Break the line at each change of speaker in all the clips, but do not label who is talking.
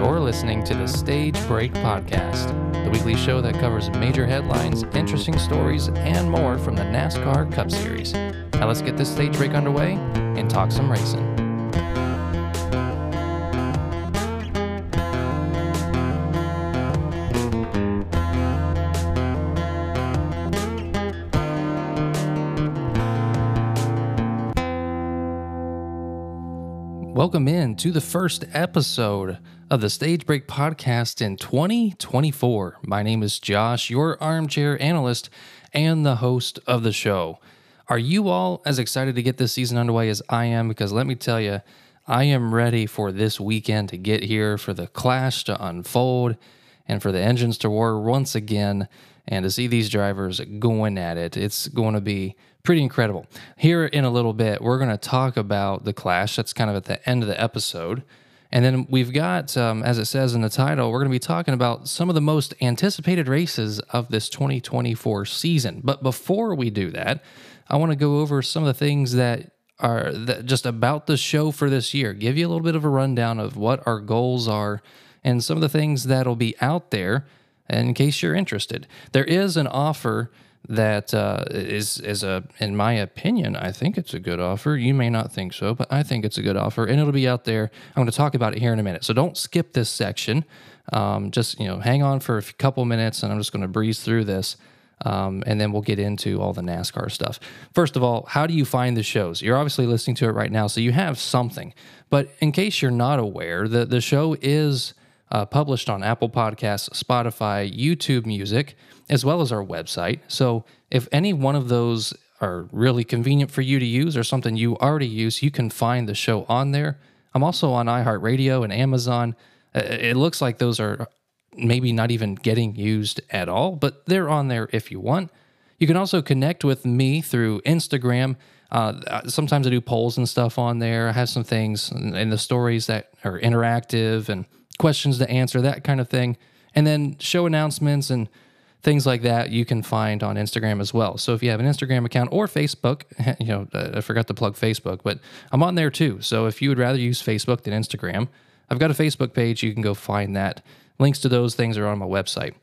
You're listening to the Stage Break Podcast, the weekly show that covers major headlines, interesting stories, and more from the NASCAR Cup Series. Now let's get this stage break underway and talk some racing. Welcome in to the first episode of the Stage Break Podcast in 2024. My name is Josh, your armchair analyst and the host of the show. Are you all as excited to get this season underway as I am? Because let me tell you, I am ready for this weekend to get here, for the clash to unfold, and for the engines to roar once again, and to see these drivers going at it. It's going to be pretty incredible. Here in a little bit, we're going to talk about the clash. That's kind of at the end of the episode. And then we've got, um, as it says in the title, we're going to be talking about some of the most anticipated races of this 2024 season. But before we do that, I want to go over some of the things that are that just about the show for this year. Give you a little bit of a rundown of what our goals are and some of the things that'll be out there in case you're interested. There is an offer that uh, is is a in my opinion I think it's a good offer. You may not think so, but I think it's a good offer, and it'll be out there. I'm going to talk about it here in a minute, so don't skip this section. Um, just you know, hang on for a couple minutes, and I'm just going to breeze through this. Um, and then we'll get into all the NASCAR stuff. First of all, how do you find the shows? You're obviously listening to it right now, so you have something. But in case you're not aware, the, the show is uh, published on Apple Podcasts, Spotify, YouTube Music, as well as our website. So if any one of those are really convenient for you to use or something you already use, you can find the show on there. I'm also on iHeartRadio and Amazon. Uh, it looks like those are maybe not even getting used at all, but they're on there if you want. You can also connect with me through Instagram. Uh, sometimes I do polls and stuff on there. I have some things in the stories that are interactive and questions to answer, that kind of thing. And then show announcements and things like that you can find on Instagram as well. So if you have an Instagram account or Facebook, you know, I forgot to plug Facebook, but I'm on there too. So if you would rather use Facebook than Instagram, I've got a Facebook page. You can go find that. Links to those things are on my website.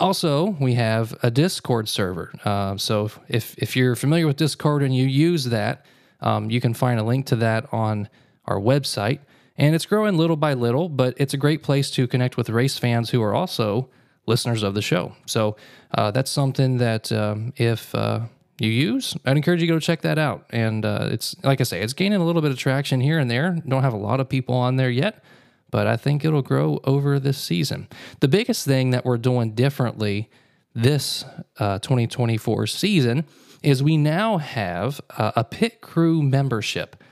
Also, we have a Discord server. Uh, so if if you're familiar with Discord and you use that, um, you can find a link to that on our website. And it's growing little by little, but it's a great place to connect with race fans who are also listeners of the show. So uh, that's something that um, if uh, you use, I'd encourage you to go check that out. And uh, it's like I say, it's gaining a little bit of traction here and there. Don't have a lot of people on there yet, but I think it'll grow over this season. The biggest thing that we're doing differently this uh, 2024 season is we now have a pit crew membership.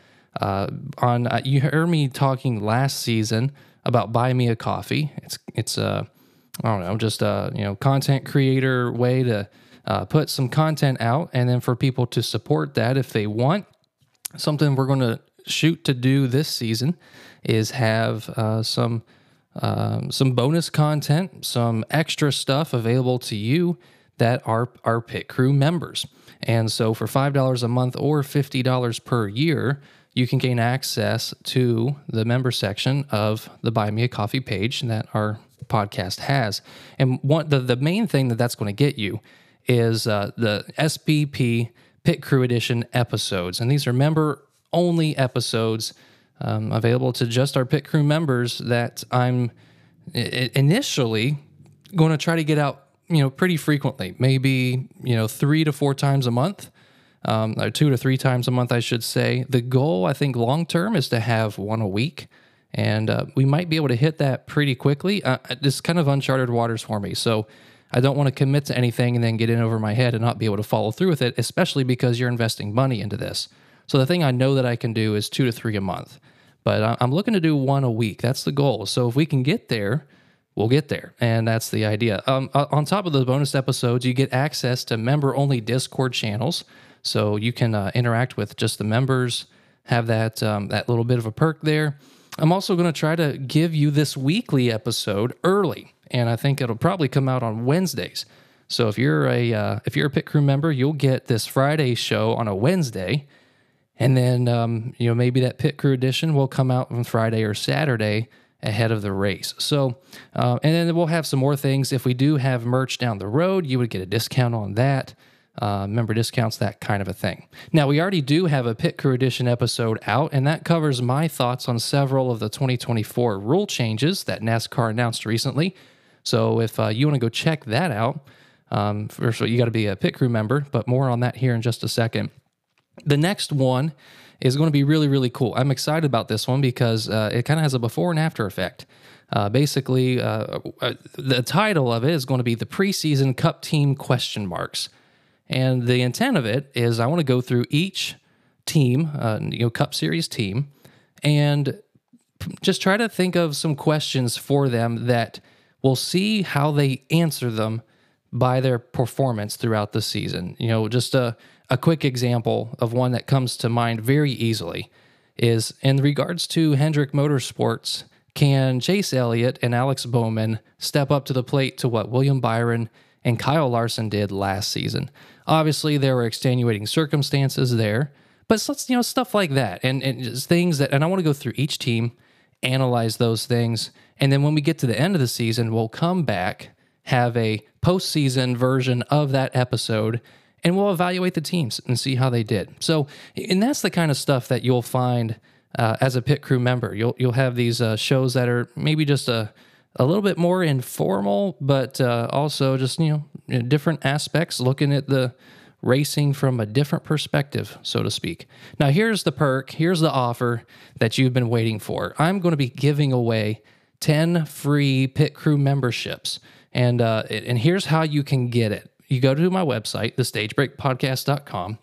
Uh, on uh, you heard me talking last season about buy me a coffee. It's it's a uh, I don't know just a you know content creator way to uh, put some content out, and then for people to support that if they want. Something we're going to shoot to do this season is have uh, some um, some bonus content, some extra stuff available to you that are our pit crew members. And so for $5 a month or $50 per year, you can gain access to the member section of the Buy Me a Coffee page that our podcast has. And one the, the main thing that that's going to get you is uh, the SBP Pit Crew Edition episodes. And these are member only episodes um, available to just our pit crew members that I'm initially going to try to get out, you know, pretty frequently, maybe, you know, three to four times a month um, or two to three times a month, I should say. The goal, I think, long term is to have one a week. And uh, we might be able to hit that pretty quickly. Uh, this is kind of uncharted waters for me. So I don't want to commit to anything and then get in over my head and not be able to follow through with it, especially because you're investing money into this. So the thing I know that I can do is two to three a month. But I'm looking to do one a week. That's the goal. So if we can get there, we'll get there. And that's the idea. Um, on top of the bonus episodes, you get access to member only Discord channels. So you can uh, interact with just the members, have that um, that little bit of a perk there. I'm also going to try to give you this weekly episode early, and I think it'll probably come out on Wednesdays. So if you're a uh, if you're a pit crew member, you'll get this Friday show on a Wednesday, and then um, you know maybe that pit crew edition will come out on Friday or Saturday ahead of the race. So, uh, and then we'll have some more things. If we do have merch down the road, you would get a discount on that. Uh, member discounts, that kind of a thing. Now, we already do have a Pit Crew Edition episode out, and that covers my thoughts on several of the 2024 rule changes that NASCAR announced recently. So, if uh, you want to go check that out, um, first of all, you got to be a Pit Crew member, but more on that here in just a second. The next one is going to be really, really cool. I'm excited about this one because uh, it kind of has a before and after effect. Uh, basically, uh, uh, the title of it is going to be the preseason Cup team question marks, and the intent of it is I want to go through each team, uh, you know, Cup Series team, and just try to think of some questions for them that we'll see how they answer them by their performance throughout the season. You know, just a a quick example of one that comes to mind very easily is in regards to Hendrick Motorsports, can Chase Elliott and Alex Bowman step up to the plate to what William Byron and Kyle Larson did last season? Obviously, there were extenuating circumstances there, but you know stuff like that and, and things that and I want to go through each team, analyze those things, and then when we get to the end of the season, we'll come back, have a postseason version of that episode and we'll evaluate the teams and see how they did. So, and that's the kind of stuff that you'll find uh, as a pit crew member. You'll you'll have these uh, shows that are maybe just a a little bit more informal, but uh, also just you know different aspects, looking at the racing from a different perspective, so to speak. Now, here's the perk. Here's the offer that you've been waiting for. I'm going to be giving away ten free pit crew memberships, and uh, and here's how you can get it you go to my website, thestagebreakpodcast.com,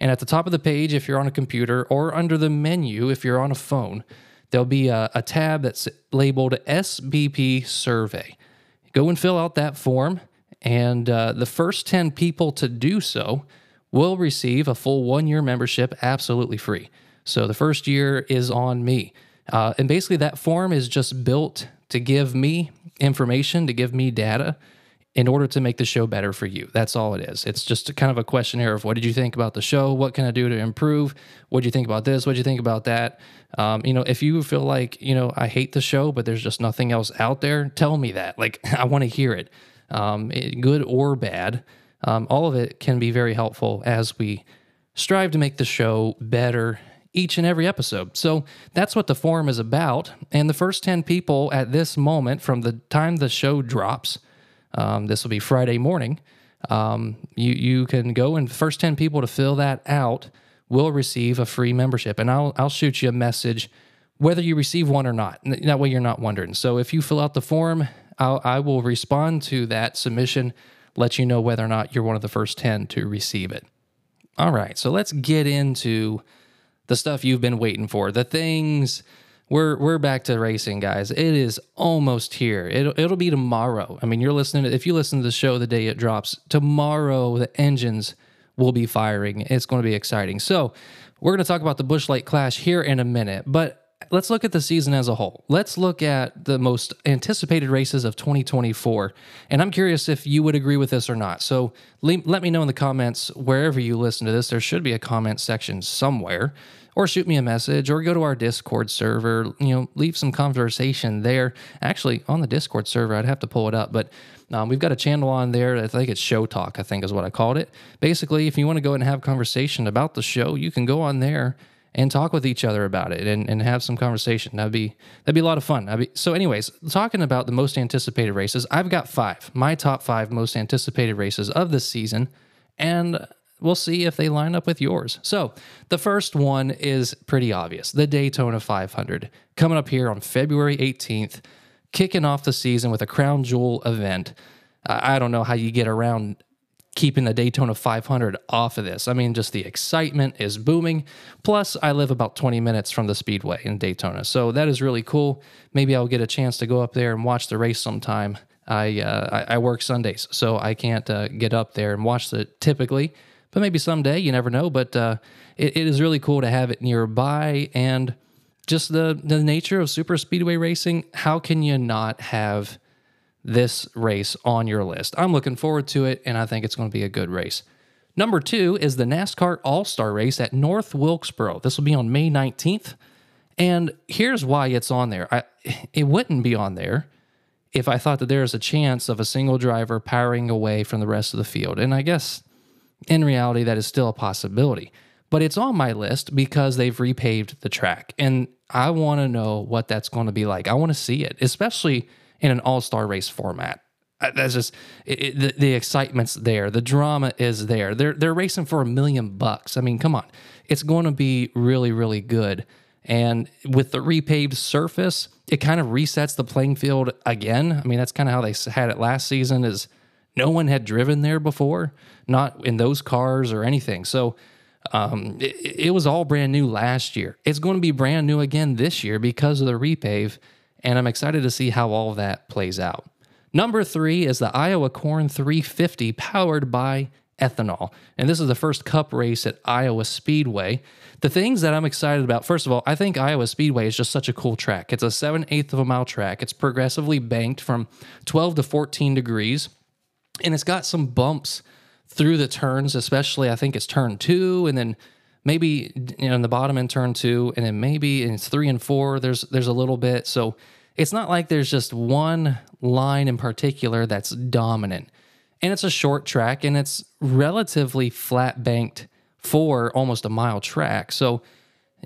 and at the top of the page, if you're on a computer, or under the menu, if you're on a phone, there'll be a, a tab that's labeled SBP Survey. Go and fill out that form, and uh, the first 10 people to do so will receive a full one year membership absolutely free. So the first year is on me. Uh, and basically, that form is just built to give me information, to give me data in order to make the show better for you. That's all it is. It's just kind of a questionnaire of what did you think about the show? What can I do to improve? What do you think about this? What do you think about that? Um, you know, if you feel like, you know, I hate the show, but there's just nothing else out there, tell me that. Like, I want to hear it, um, it, good or bad. Um, all of it can be very helpful as we strive to make the show better each and every episode. So that's what the forum is about. And the first 10 people at this moment, from the time the show drops, um, this will be Friday morning. Um, you you can go and first ten people to fill that out will receive a free membership, and I'll I'll shoot you a message whether you receive one or not. That way you're not wondering. So if you fill out the form, I'll, I will respond to that submission, let you know whether or not you're one of the first ten to receive it. All right, so let's get into the stuff you've been waiting for, the things we're we're back to racing, guys. It is almost here. It'll it'll be tomorrow. I mean, you're listening to if you listen to the show the day it drops, tomorrow the engines will be firing. It's going to be exciting. So, we're going to talk about the Busch Light Clash here in a minute, but let's look at the season as a whole. Let's look at the most anticipated races of 2024. And I'm curious if you would agree with this or not. So let me know in the comments wherever you listen to this. There should be a comment section somewhere or shoot me a message or go to our Discord server, you know, leave some conversation there. Actually, on the Discord server, I'd have to pull it up, but um, we've got a channel on there. I think it's Show Talk, I think is what I called it. Basically, if you want to go and have conversation about the show, you can go on there and talk with each other about it and, and have some conversation. That'd be that'd be a lot of fun. Be, so, anyways, talking about the most anticipated races, I've got five, my top five most anticipated races of this season, and we'll see if they line up with yours. So, the first one is pretty obvious the Daytona 500 coming up here on February 18th, kicking off the season with a crown jewel event. I don't know how you get around keeping the Daytona 500 off of this. I mean, just the excitement is booming. Plus, I live about 20 minutes from the Speedway in Daytona. So, that is really cool. Maybe I'll get a chance to go up there and watch the race sometime. I, uh, I, I work Sundays, so I can't uh, get up there and watch it typically but maybe someday you never know. But uh, it, it is really cool to have it nearby and just the the nature of super speedway racing. How can you not have this race on your list? I'm looking forward to it, and I think it's going to be a good race. Number two is the NASCAR All Star Race at North Wilkesboro. This will be on May 19th. And here's why it's on there. I, it wouldn't be on there if I thought that there is a chance of a single driver powering away from the rest of the field. And I guess in reality, that is still a possibility. But it's on my list because they've repaved the track. And I want to know what that's going to be like. I want to see it, especially in an all star race format. Uh, that's just it, it, the, the excitement's there. The drama is there. They're they're racing for a million bucks. I mean, come on, it's going to be really really good. And with the repaved surface, it kind of resets the playing field again. I mean, that's kind of how they had it last season. Is no one had driven there before, not in those cars or anything. So um, it, it, was all brand new last year. It's going to be brand new again this year because of the repave, and I'm excited to see how all that plays out. Number three is the Iowa Corn 350 powered by ethanol. And this is the first cup race at Iowa Speedway. The things that I'm excited about, first of all, I think Iowa Speedway is just such a cool track. It's a 7 eighth of a mile track. It's progressively banked from 12 to 14 degrees, and it's got some bumps through the turns, especially I think it's turn two, and then maybe you know in the bottom in turn two, and then maybe in three and four, there's there's a little bit. So it's not like there's just one line in particular that's dominant. And it's a short track and it's relatively flat banked for almost a mile track. So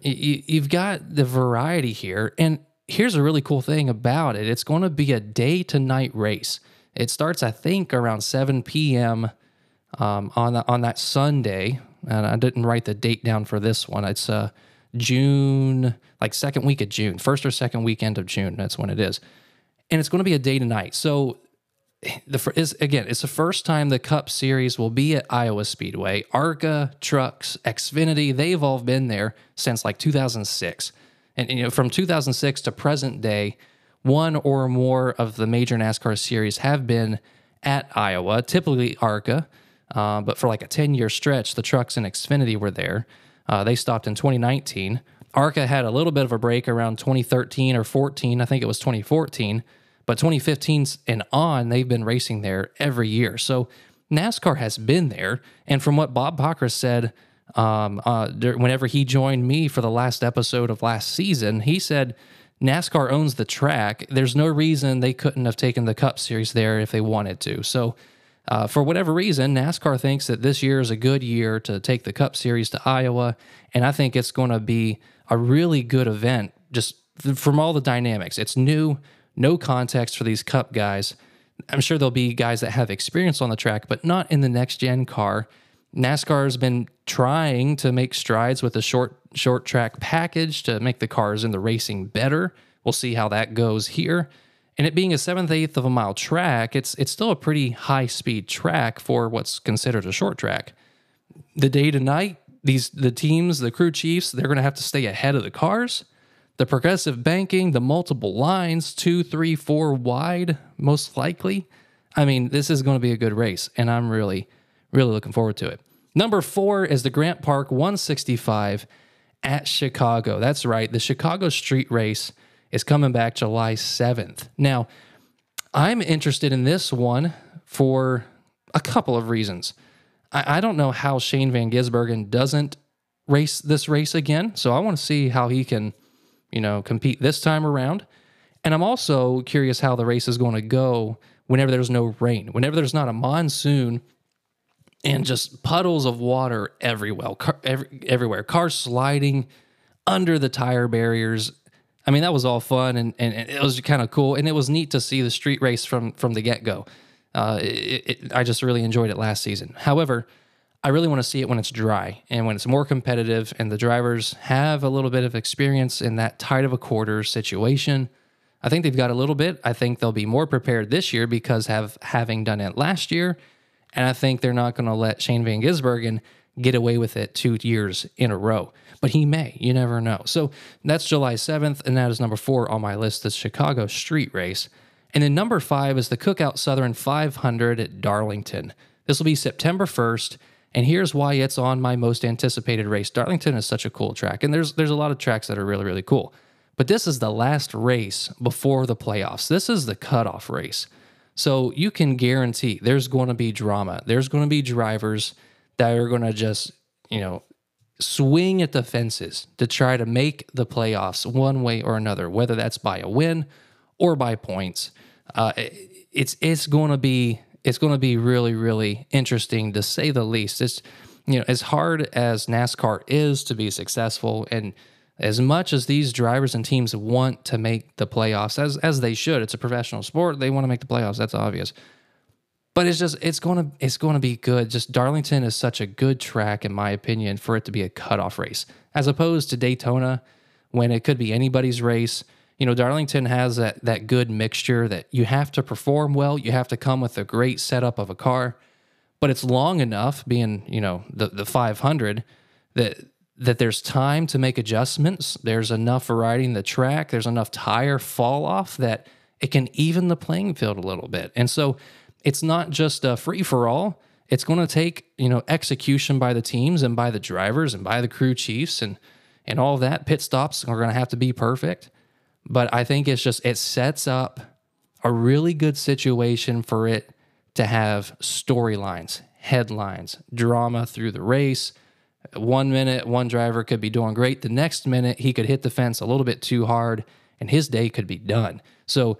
you've got the variety here. And here's a really cool thing about it it's going to be a day to night race. It starts, I think, around 7 p.m. Um, on, the, on that Sunday. And I didn't write the date down for this one. It's uh, June, like second week of June, first or second weekend of June. That's when it is. And it's going to be a day to night. So the is again, it's the first time the Cup Series will be at Iowa Speedway. ARCA, Trucks, Xfinity, they've all been there since like 2006. And you know, from 2006 to present day, one or more of the major NASCAR series have been at Iowa, typically ARCA. Uh, but for like a 10 year stretch, the Trucks and Xfinity were there. Uh, they stopped in 2019. ARCA had a little bit of a break around 2013 or 14. I think it was 2014. But 2015 and on, they've been racing there every year. So NASCAR has been there. And from what Bob Pockrass said, um, uh, whenever he joined me for the last episode of last season, he said NASCAR owns the track. There's no reason they couldn't have taken the Cup Series there if they wanted to. So, uh, for whatever reason, NASCAR thinks that this year is a good year to take the Cup Series to Iowa. And I think it's going to be a really good event just from all the dynamics. It's new no context for these cup guys. I'm sure there'll be guys that have experience on the track, but not in the next gen car. NASCAR has been trying to make strides with a short short track package to make the cars in the racing better. We'll see how that goes here. And it being a seventh eighth of a mile track, it's it's still a pretty high speed track for what's considered a short track. The day to night, these the teams, the crew chiefs, they're going to have to stay ahead of the cars the progressive banking, the multiple lines, two, three, four wide, most likely. I mean, this is going to be a good race, and I'm really, really looking forward to it. Number four is the Grant Park 165 at Chicago. That's right, the Chicago Street Race is coming back July 7th. Now, I'm interested in this one for a couple of reasons. I, I don't know how Shane Van Gisbergen doesn't race this race again, so I want to see how he can you know, compete this time around. And I'm also curious how the race is going to go whenever there's no rain, whenever there's not a monsoon and just puddles of water everywhere, car, every, everywhere, cars sliding under the tire barriers. I mean, that was all fun and, and, and it was kind of cool. And it was neat to see the street race from, from the get go. Uh, I just really enjoyed it last season. However, I really want to see it when it's dry and when it's more competitive and the drivers have a little bit of experience in that tight of a quarter situation. I think they've got a little bit. I think they'll be more prepared this year because have having done it last year. And I think they're not going to let Shane Van Gisbergen get away with it two years in a row. But he may. You never know. So that's July 7th, and that is number four on my list, the Chicago Street Race. And then number five is the Cookout Southern 500 at Darlington. This will be September 1st. And here's why it's on my most anticipated race. Darlington is such a cool track, and there's there's a lot of tracks that are really really cool. But this is the last race before the playoffs. This is the cutoff race. So you can guarantee there's going to be drama. There's going to be drivers that are going to just, you know, swing at the fences to try to make the playoffs one way or another, whether that's by a win or by points. Uh, it's it's going to be it's going to be really really interesting to say the least. It's you know as hard as NASCAR is to be successful and as much as these drivers and teams want to make the playoffs as as they should. It's a professional sport. They want to make the playoffs. That's obvious. But it's just it's going to it's going to be good. Just darlington is such a good track in my opinion for it to be a cutoff race as opposed to daytona when it could be anybody's race. You know darlington has that that good mixture that you have to perform well. You have to come with a great setup of a car. But it's long enough being you know the the 500 that that there's time to make adjustments. There's enough variety in the track. There's enough tire fall off that it can even the playing field a little bit. And so it's not just a free for all. It's going to take, you know, execution by the teams and by the drivers and by the crew chiefs and and all that. Pit stops are going to have to be perfect. But I think it's just it sets up a really good situation for it to have storylines, headlines, drama through the race one minute, one driver could be doing great. The next minute, he could hit the fence a little bit too hard and his day could be done. So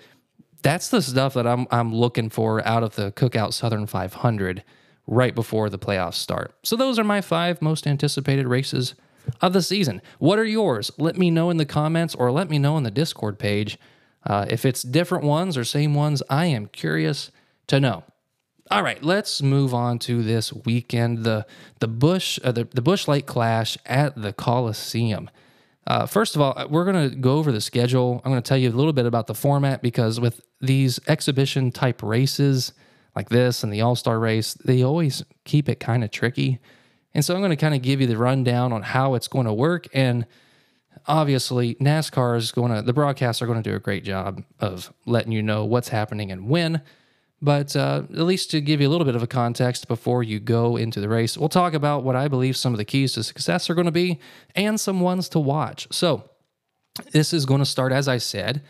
that's the stuff that I'm, I'm looking for out of the Cookout Southern 500 right before the playoffs start. So those are my five most anticipated races of the season. What are yours? Let me know in the comments or let me know on the Discord page. Uh, if it's different ones or same ones, I am curious to know. All right, let's move on to this weekend. The the Busch uh, the, the Busch Light Clash at the Coliseum. Uh, first of all, we're going to go over the schedule. I'm going to tell you a little bit about the format because with these exhibition type races like this and the All Star race, they always keep it kind of tricky. And so I'm going to kind of give you the rundown on how it's going to work. And obviously, NASCAR is going to, the broadcasts are going to do a great job of letting you know what's happening and when. But uh, at least to give you a little bit of a context before you go into the race, we'll talk about what I believe some of the keys to success are going to be and some ones to watch. So, this is going to start, as I said,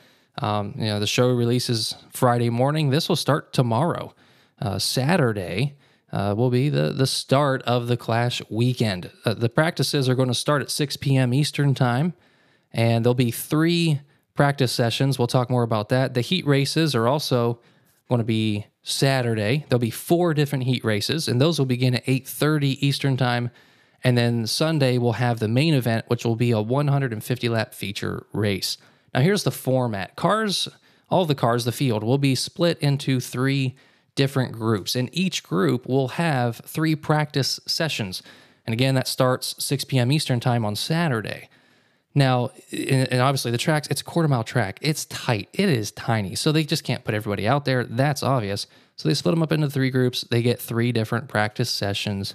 um, you know, the show releases Friday morning. This will start tomorrow. Uh, Saturday uh, will be the, the start of the Clash weekend. Uh, the practices are going to start at 6 p.m. Eastern Time, and there'll be three practice sessions. We'll talk more about that. The heat races are also going to be Saturday. There'll be four different heat races, and those will begin at 8:30 Eastern Time. And then Sunday we'll have the main event, which will be a 150 lap feature race. Now here's the format: cars, all the cars, the field will be split into three different groups, and each group will have three practice sessions. And again, that starts 6 p.m. Eastern Time on Saturday. Now, and obviously the tracks, it's a quarter mile track. It's tight. It is tiny. So they just can't put everybody out there. That's obvious. So they split them up into three groups. They get three different practice sessions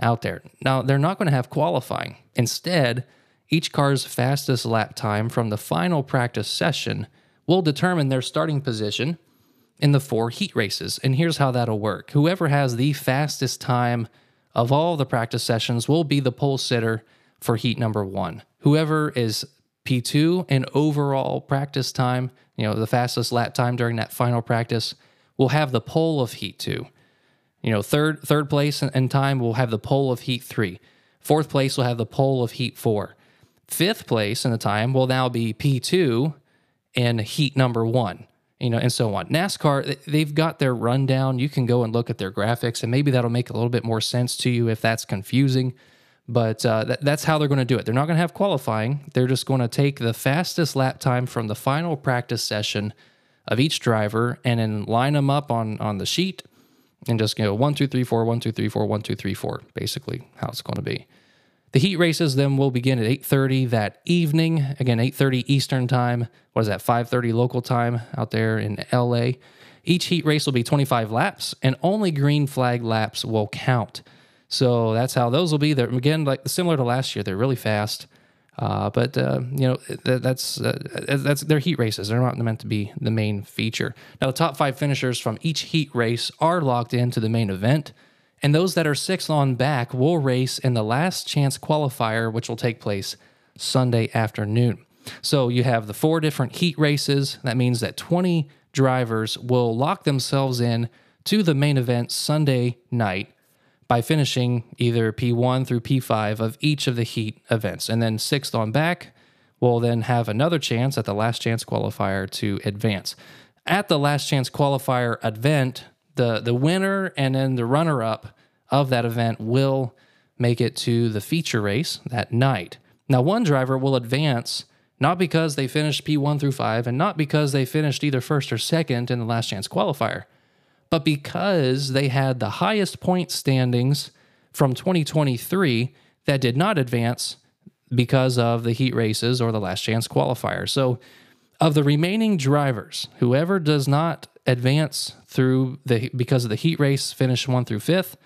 out there. Now, they're not going to have qualifying. Instead, each car's fastest lap time from the final practice session will determine their starting position in the four heat races. And here's how that'll work whoever has the fastest time of all the practice sessions will be the pole sitter for heat number one whoever is P2 in overall practice time, you know, the fastest lap time during that final practice, will have the pole of heat two. You know, third third place in time will have the pole of heat three. Fourth place will have the pole of heat four. Fifth place in the time will now be P2 in heat number one. You know, and so on. NASCAR, they've got their rundown. You can go and look at their graphics, and maybe that'll make a little bit more sense to you if that's confusing. But uh, th- that's how they're going to do it. They're not going to have qualifying. They're just going to take the fastest lap time from the final practice session of each driver and then line them up on on the sheet and just go one two three four one two three four one two three four. Basically, how it's going to be. The heat races then will begin at 8:30 that evening. Again, 8:30 Eastern time. What is that? 5:30 local time out there in LA. Each heat race will be 25 laps, and only green flag laps will count. So that's how those will be. They're again like similar to last year. They're really fast, uh, but uh, you know that, that's uh, that's their heat races. They're not meant to be the main feature. Now the top five finishers from each heat race are locked into the main event, and those that are six on back will race in the last chance qualifier, which will take place Sunday afternoon. So you have the four different heat races. That means that 20 drivers will lock themselves in to the main event Sunday night by finishing either P1 through P5 of each of the heat events. And then sixth on back will then have another chance at the last chance qualifier to advance. At the last chance qualifier event, the, the winner and then the runner up of that event will make it to the feature race that night. Now, one driver will advance not because they finished P1 through 5 and not because they finished either first or second in the last chance qualifier but because they had the highest point standings from 2023 that did not advance because of the heat races or the last chance qualifier. So, of the remaining drivers, whoever does not advance through the because of the heat race, finish one through fifth,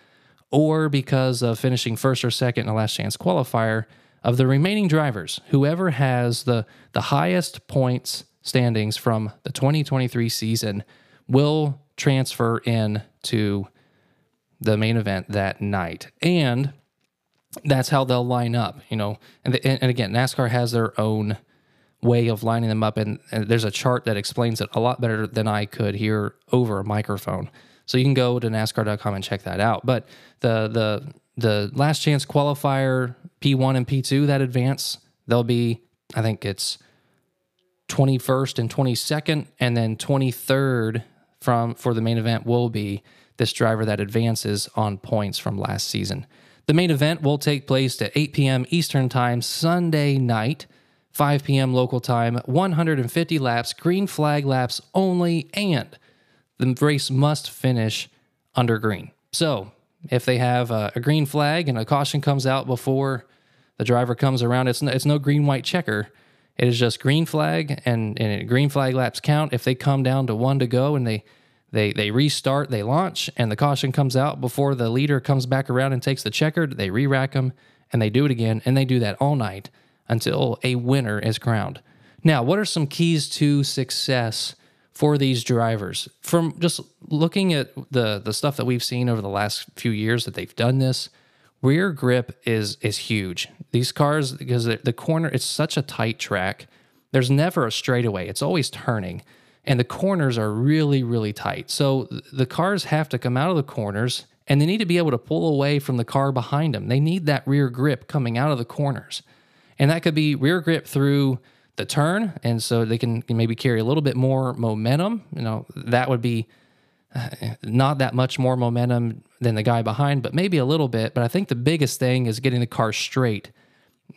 or because of finishing first or second in the last chance qualifier, of the remaining drivers, whoever has the the highest points standings from the 2023 season will transfer in to the main event that night. And that's how they'll line up, you know. And, the, and again, NASCAR has their own way of lining them up, and, and, there's a chart that explains it a lot better than I could hear over a microphone. So you can go to NASCAR.com and check that out. But the the the last chance qualifier P1 and P2 that advance, they'll be I think it's 21st and 22nd, and then 23rd from for the main event will be this driver that advances on points from last season. The main event will take place at 8 p.m. Eastern Time Sunday night, 5 p.m. local time, 150 laps, green flag laps only, and the race must finish under green. So, if they have a, a green flag and a caution comes out before the driver comes around, it's no, it's no green white checker. It is just green flag and, and green flag laps count. If they come down to one to go and they they they restart, they launch, and the caution comes out before the leader comes back around and takes the checkered, they re-rack them and they do it again, and they do that all night until a winner is crowned. Now, what are some keys to success for these drivers? From just looking at the the stuff that we've seen over the last few years that they've done this, rear grip is is huge. These cars because the corner it's such a tight track. There's never a straightaway. It's always turning and the corners are really really tight. So the cars have to come out of the corners and they need to be able to pull away from the car behind them. They need that rear grip coming out of the corners. And that could be rear grip through the turn and so they can maybe carry a little bit more momentum, you know, that would be Uh, not that much more momentum than the guy behind, but maybe a little bit. But I think the biggest thing is getting the car straight,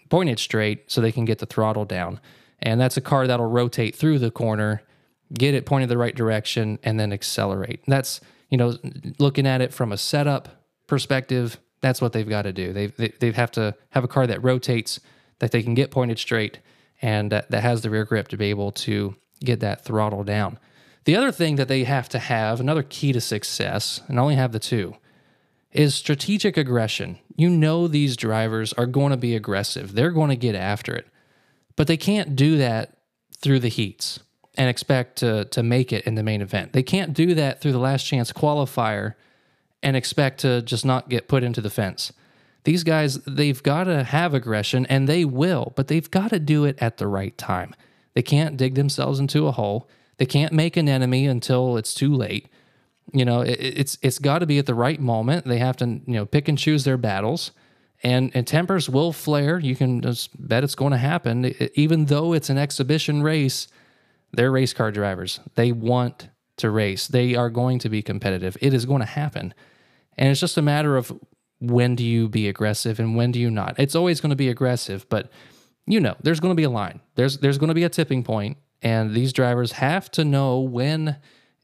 pointed straight, so they can get the throttle down. And that's a car that'll rotate through the corner, get it pointed the right direction, and then accelerate. That's, you know, looking at it from a setup perspective, that's what they've got to do. They, they, they have to have a car that rotates, that they can get pointed straight, and that, that has the rear grip to be able to get that throttle down. The other thing that they have to have, another key to success, and only have the two, is strategic aggression. You know these drivers are going to be aggressive. They're going to get after it. But they can't do that through the heats and expect to to make it in the main event. They can't do that through the last chance qualifier and expect to just not get put into the fence. These guys, they've got to have aggression and they will, but they've got to do it at the right time. They can't dig themselves into a hole. They can't make an enemy until it's too late. You know, it, it's it's got to be at the right moment. They have to you know pick and choose their battles, and and tempers will flare. You can just bet it's going to happen. It, even though it's an exhibition race, they're race car drivers. They want to race. They are going to be competitive. It is going to happen, and it's just a matter of when do you be aggressive and when do you not. It's always going to be aggressive, but you know there's going to be a line. There's there's going to be a tipping point, and these drivers have to know when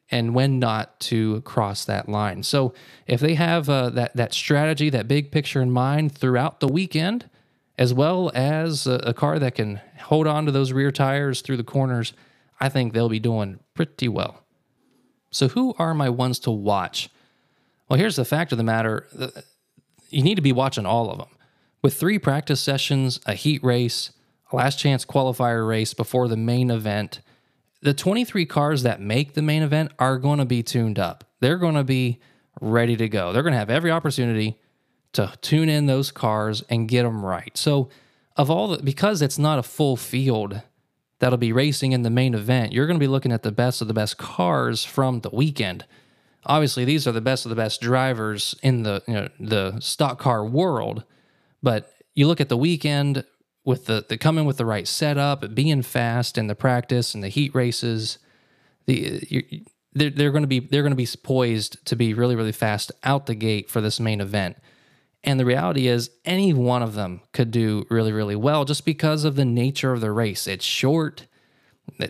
and when not to cross that line. So if they have uh, that that strategy, that big picture in mind throughout the weekend, as well as a, a, car that can hold on to those rear tires through the corners, I think they'll be doing pretty well. So who are my ones to watch? Well, here's the fact of the matter: you need to be watching all of them. With three practice sessions, a heat race, last chance qualifier race before the main event. The 23 cars that make the main event are going to be tuned up. They're going to be ready to go. They're going to have every opportunity to tune in those cars and get them right. So, of all the, because it's not a full field that'll be racing in the main event, you're going to be looking at the best of the best cars from the weekend. Obviously, these are the best of the best drivers in the you know, the stock car world, but you look at the weekend with the the coming with the right setup, being fast in the practice and the heat races, the you, they're, they're going to be they're going to be poised to be really really fast out the gate for this main event. And the reality is, any one of them could do really, really well just because of the nature of the race. It's short.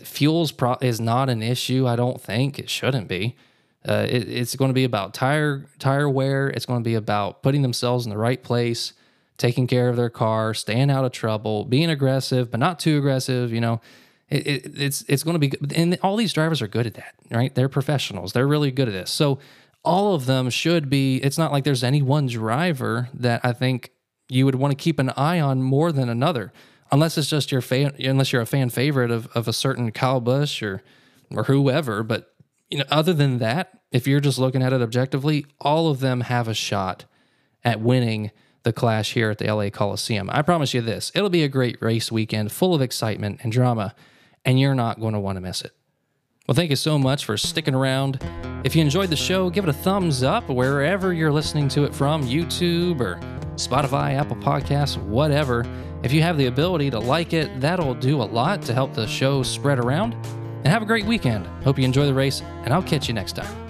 Fuels pro- is not an issue. I don't think it shouldn't be. Uh, it, it's going to be about tire tire wear. It's going to be about putting themselves in the right place, taking care of their car, staying out of trouble, being aggressive but not too aggressive. You know, it, it, it's it's going to be. And all these drivers are good at that, right? They're professionals. They're really good at this. So all of them should be. It's not like there's any one driver that I think you would want to keep an eye on more than another, unless it's just your fan, unless you're a fan favorite of, of a certain Kyle Busch or or whoever. But you know, other than that, if you're just looking at it objectively, all of them have a shot at winning the clash here at the LA Coliseum. I promise you this: it'll be a great race weekend, full of excitement and drama, and you're not going to want to miss it. Well, thank you so much for sticking around. If you enjoyed the show, give it a thumbs up wherever you're listening to it from YouTube or Spotify, Apple Podcasts, whatever. If you have the ability to like it, that'll do a lot to help the show spread around. And have a great weekend. Hope you enjoy the race, and I'll catch you next time.